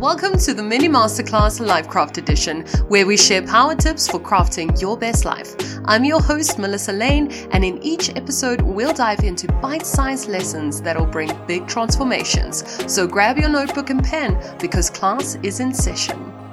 Welcome to the Mini Masterclass LifeKraft Edition, where we share power tips for crafting your best life. I'm your host, Melissa Lainn, and in each episode, we'll dive into bite sized lessons that'll bring big transformations. So grab your notebook and pen because class is in session.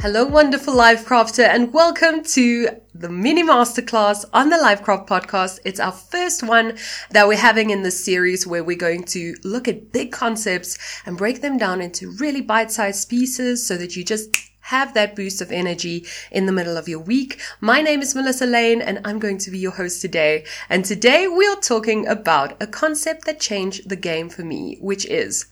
Hello, wonderful LifeKrafter, and welcome to the mini masterclass on the LifeKraft podcast. It's our first one that we're having in this series where we're going to look at big concepts and break them down into really bite-sized pieces so that you just have that boost of energy in the middle of your week. My name is Melissa Lainn and I'm going to be your host today. And today we are talking about a concept that changed the game for me, which is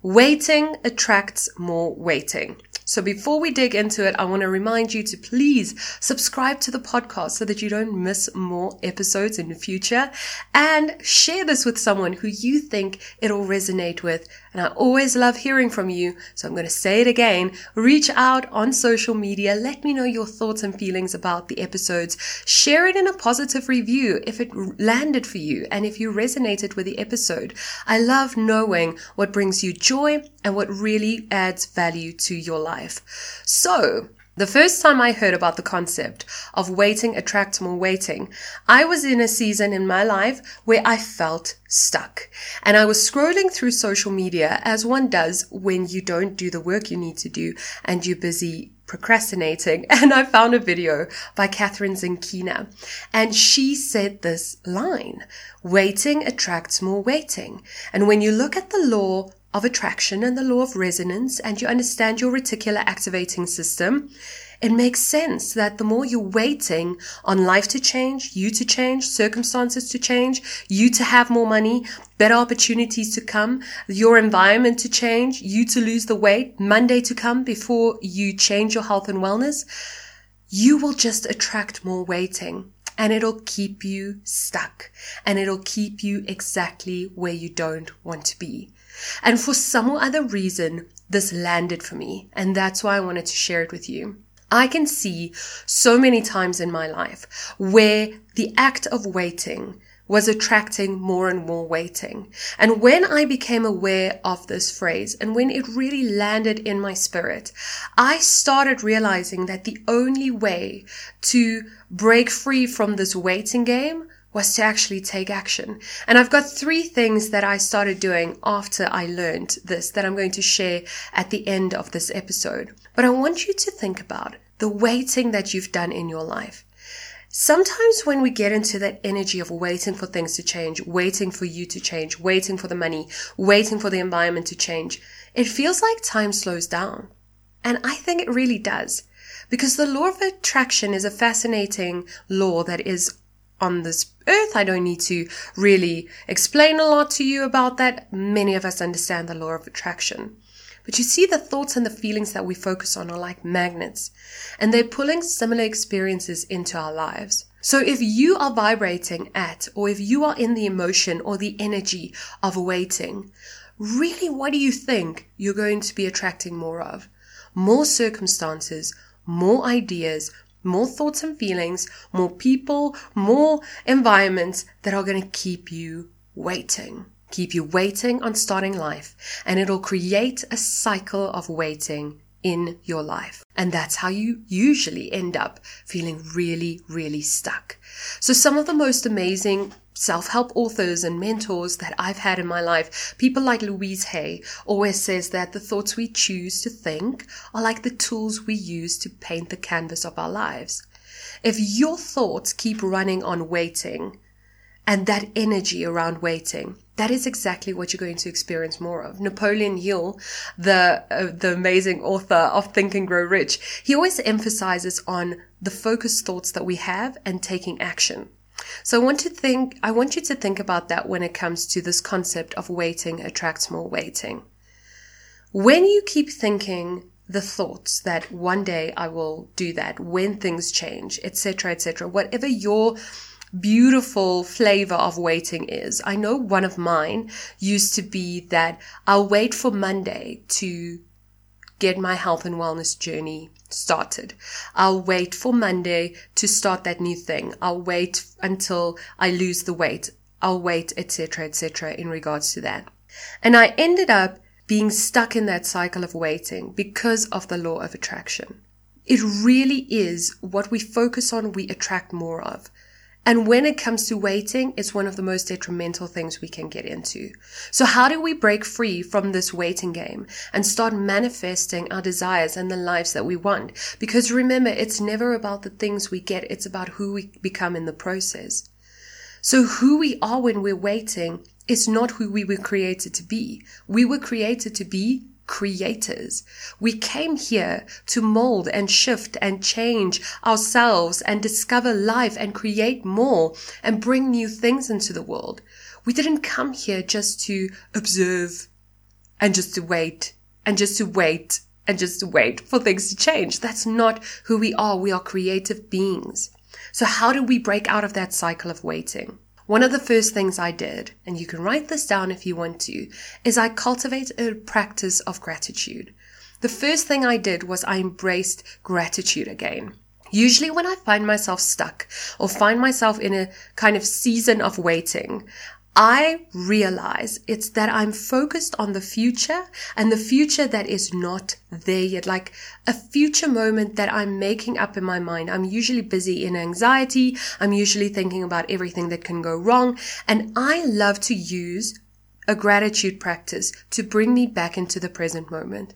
waiting attracts more waiting. So before we dig into it, I want to remind you to please subscribe to the podcast so that you don't miss more episodes in the future and share this with someone who you think it'll resonate with. And I always love hearing from you. So I'm going to say it again. Reach out on social media. Let me know your thoughts and feelings about the episodes. Share it in a positive review if it landed for you and if you resonated with the episode. I love knowing what brings you joy and what really adds value to your life. So, the first time I heard about the concept of waiting attracts more waiting, I was in a season in my life where I felt stuck. And I was scrolling through social media as one does when you don't do the work you need to do and you're busy procrastinating. And I found a video by Catherine Zenkina. And she said this line, waiting attracts more waiting. And when you look at the law of attraction and the law of resonance and you understand your reticular activating system, it makes sense that the more you're waiting on life to change, you to change, circumstances to change, you to have more money, better opportunities to come, your environment to change, you to lose the weight, Monday to come before you change your health and wellness, you will just attract more waiting and it'll keep you stuck and it'll keep you exactly where you don't want to be. And for some other reason, this landed for me. And that's why I wanted to share it with you. I can see so many times in my life where the act of waiting was attracting more and more waiting. And when I became aware of this phrase and when it really landed in my spirit, I started realizing that the only way to break free from this waiting game was to actually take action. And I've got three things that I started doing after I learned this that I'm going to share at the end of this episode. But I want you to think about the waiting that you've done in your life. Sometimes when we get into that energy of waiting for things to change, waiting for you to change, waiting for the money, waiting for the environment to change, it feels like time slows down. And I think it really does. Because the law of attraction is a fascinating law that is on this earth. I don't need to really explain a lot to you about that. Many of us understand the law of attraction. But you see, the thoughts and the feelings that we focus on are like magnets, and they're pulling similar experiences into our lives. So if you are vibrating at, or if you are in the emotion or the energy of waiting, really what do you think you're going to be attracting more of? More circumstances, more ideas, more thoughts and feelings, more people, more environments that are going to keep you waiting. Keep you waiting on starting life, and it'll create a cycle of waiting in your life. And that's how you usually end up feeling really, really stuck. So some of the most amazing self-help authors and mentors that I've had in my life, people like Louise Hay always says that the thoughts we choose to think are like the tools we use to paint the canvas of our lives. If your thoughts keep running on waiting and that energy around waiting, that is exactly what you're going to experience more of. Napoleon Hill, the uh, the amazing author of Think and Grow Rich, he always emphasizes on the focused thoughts that we have and taking action. So I want to think, I want you to think about that when it comes to this concept of waiting attracts more waiting. When you keep thinking the thoughts that one day I will do that, when things change, etc., etc., whatever your beautiful flavor of waiting is. I know one of mine used to be that I'll wait for Monday to get my health and wellness journey started. I'll wait for Monday to start that new thing. I'll wait until I lose the weight. I'll wait, etc., etc., in regards to that. And I ended up being stuck in that cycle of waiting because of the law of attraction. It really is what we focus on, we attract more of. And when it comes to waiting, it's one of the most detrimental things we can get into. So how do we break free from this waiting game and start manifesting our desires and the lives that we want? Because remember, it's never about the things we get. It's about who we become in the process. So who we are when we're waiting is not who we were created to be. We were created to be creators. We came here to mold and shift and change ourselves and discover life and create more and bring new things into the world. We didn't come here just to observe and just to wait and just to wait and just to wait for things to change. That's not who we are. We are creative beings. So how do we break out of that cycle of waiting? One of the first things I did, and you can write this down if you want to, is I cultivate a practice of gratitude. The first thing I did was I embraced gratitude again. Usually when I find myself stuck or find myself in a kind of season of waiting, I realize it's that I'm focused on the future and the future that is not there yet, like a future moment that I'm making up in my mind. I'm usually busy in anxiety. I'm usually thinking about everything that can go wrong. And I love to use a gratitude practice to bring me back into the present moment.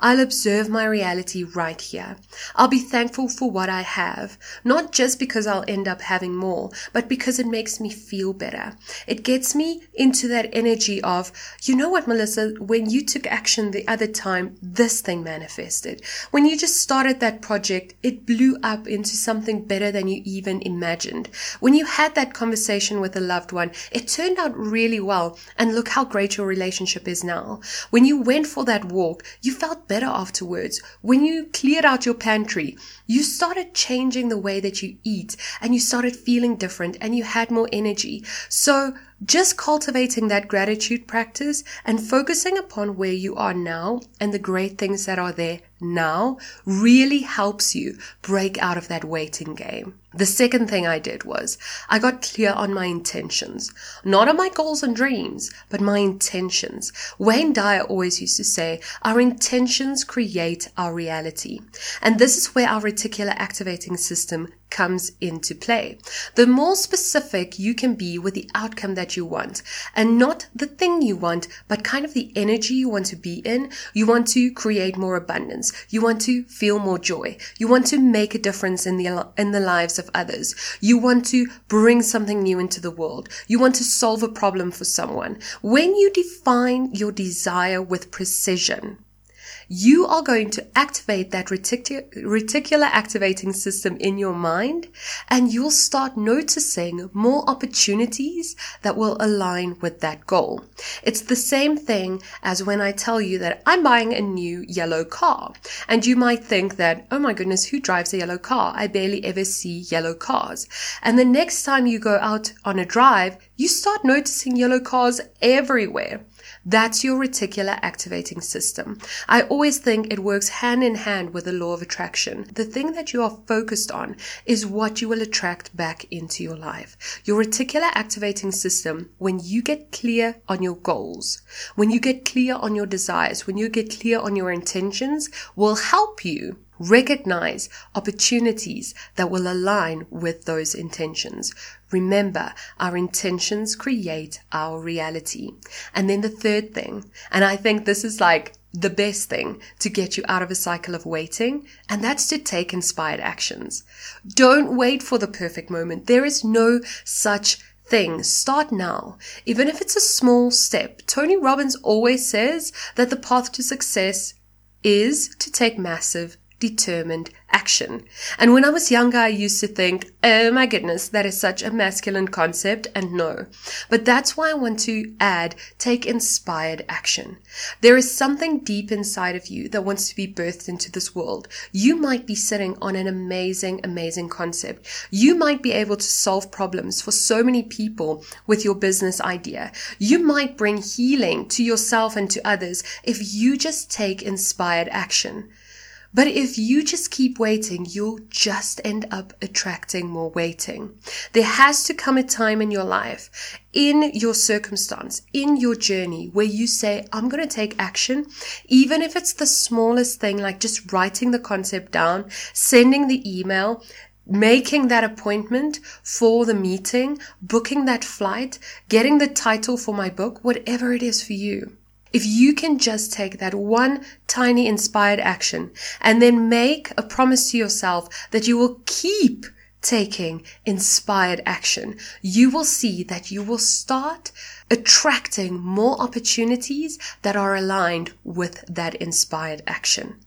I'll observe my reality right here. I'll be thankful for what I have, not just because I'll end up having more, but because it makes me feel better. It gets me into that energy of, you know what, Melissa, when you took action the other time, this thing manifested. When you just started that project, it blew up into something better than you even imagined. When you had that conversation with a loved one, it turned out really well. And look how great your relationship is now. When you went for that walk, you felt better afterwards. When you cleared out your pantry, you started changing the way that you eat and you started feeling different and you had more energy. So just cultivating that gratitude practice and focusing upon where you are now and the great things that are there now really helps you break out of that waiting game. The second thing I did was I got clear on my intentions, not on my goals and dreams, but my intentions. Wayne Dyer always used to say, our intentions create our reality. And this is where our reticular activating system comes into play. The more specific you can be with the outcome that you want and not the thing you want, but kind of the energy you want to be in. You want to create more abundance. You want to feel more joy. You want to make a difference in the, in the lives of others. You want to bring something new into the world. You want to solve a problem for someone. When you define your desire with precision, you are going to activate that reticular activating system in your mind and you'll start noticing more opportunities that will align with that goal. It's the same thing as when I tell you that I'm buying a new yellow car and you might think that, oh my goodness, who drives a yellow car? I barely ever see yellow cars. And the next time you go out on a drive, you start noticing yellow cars everywhere. That's your reticular activating system. I always think it works hand in hand with the law of attraction. The thing that you are focused on is what you will attract back into your life. Your reticular activating system, when you get clear on your goals, when you get clear on your desires, when you get clear on your intentions, will help you Recognize opportunities that will align with those intentions. Remember, our intentions create our reality. And then the third thing, and I think this is like the best thing to get you out of a cycle of waiting, and that's to take inspired actions. Don't wait for the perfect moment. There is no such thing. Start now. Even if it's a small step. Tony Robbins always says that the path to success is to take massive determined action. And when I was younger, I used to think, oh my goodness, that is such a masculine concept. And no, but that's why I want to add take inspired action. There is something deep inside of you that wants to be birthed into this world. You might be sitting on an amazing, amazing concept. You might be able to solve problems for so many people with your business idea. You might bring healing to yourself and to others if you just take inspired action. But if you just keep waiting, you'll just end up attracting more waiting. There has to come a time in your life, in your circumstance, in your journey where you say, I'm going to take action, even if it's the smallest thing, like just writing the concept down, sending the email, making that appointment for the meeting, booking that flight, getting the title for my book, whatever it is for you. If you can just take that one tiny inspired action and then make a promise to yourself that you will keep taking inspired action, you will see that you will start attracting more opportunities that are aligned with that inspired action.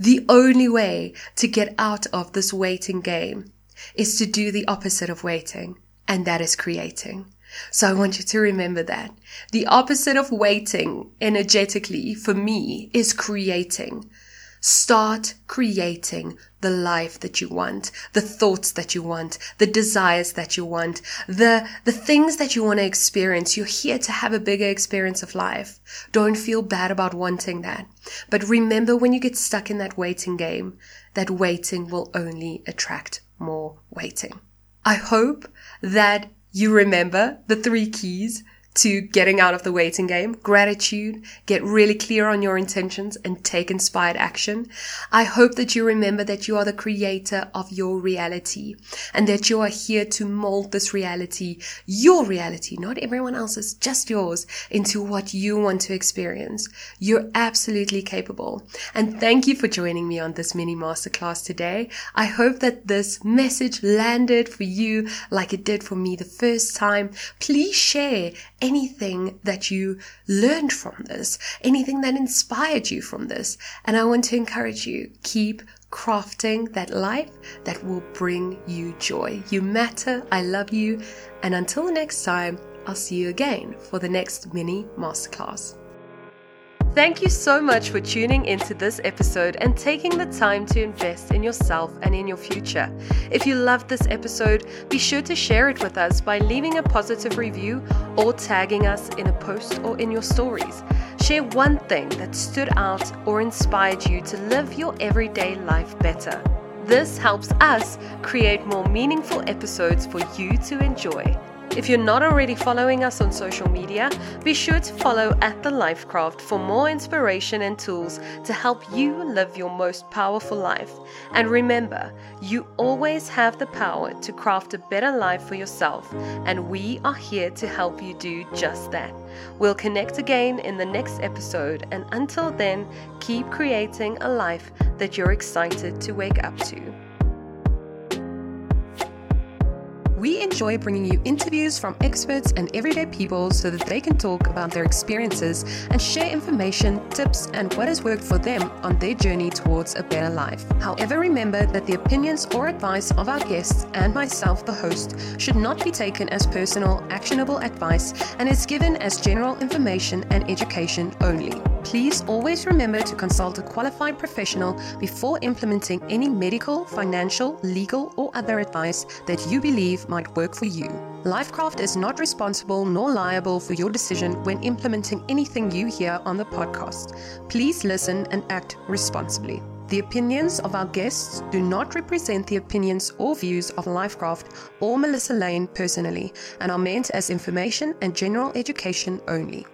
The only way to get out of this waiting game is to do the opposite of waiting, and that is creating. So I want you to remember that. The opposite of waiting energetically for me is creating. Start creating the life that you want, the thoughts that you want, the desires that you want, the, the things that you want to experience. You're here to have a bigger experience of life. Don't feel bad about wanting that. But remember when you get stuck in that waiting game, that waiting will only attract more waiting. I hope that you remember the three keys to getting out of the waiting game, gratitude, get really clear on your intentions and take inspired action. I hope that you remember that you are the creator of your reality and that you are here to mold this reality, your reality, not everyone else's, just yours, into what you want to experience. You're absolutely capable. And thank you for joining me on this mini masterclass today. I hope that this message landed for you like it did for me the first time. Please share anything that you learned from this, anything that inspired you from this. And I want to encourage you, keep crafting that life that will bring you joy. You matter. I love you. And until next time, I'll see you again for the next mini masterclass. Thank you so much for tuning into this episode and taking the time to invest in yourself and in your future. If you loved this episode, be sure to share it with us by leaving a positive review or tagging us in a post or in your stories. Share one thing that stood out or inspired you to live your everyday life better. This helps us create more meaningful episodes for you to enjoy. If you're not already following us on social media, be sure to follow at The LifeKraft for more inspiration and tools to help you live your most powerful life. And remember, you always have the power to craft a better life for yourself, and we are here to help you do just that. We'll connect again in the next episode, and until then, keep creating a life that you're excited to wake up to. We enjoy bringing you interviews from experts and everyday people so that they can talk about their experiences and share information, tips, and what has worked for them on their journey towards a better life. However, remember that the opinions or advice of our guests and myself, the host, should not be taken as personal, actionable advice and is given as general information and education only. Please always remember to consult a qualified professional before implementing any medical, financial, legal, or other advice that you believe might work for you. LifeKraft is not responsible nor liable for your decision when implementing anything you hear on the podcast. Please listen and act responsibly. The opinions of our guests do not represent the opinions or views of LifeKraft or Melissa Lainn personally and are meant as information and general education only.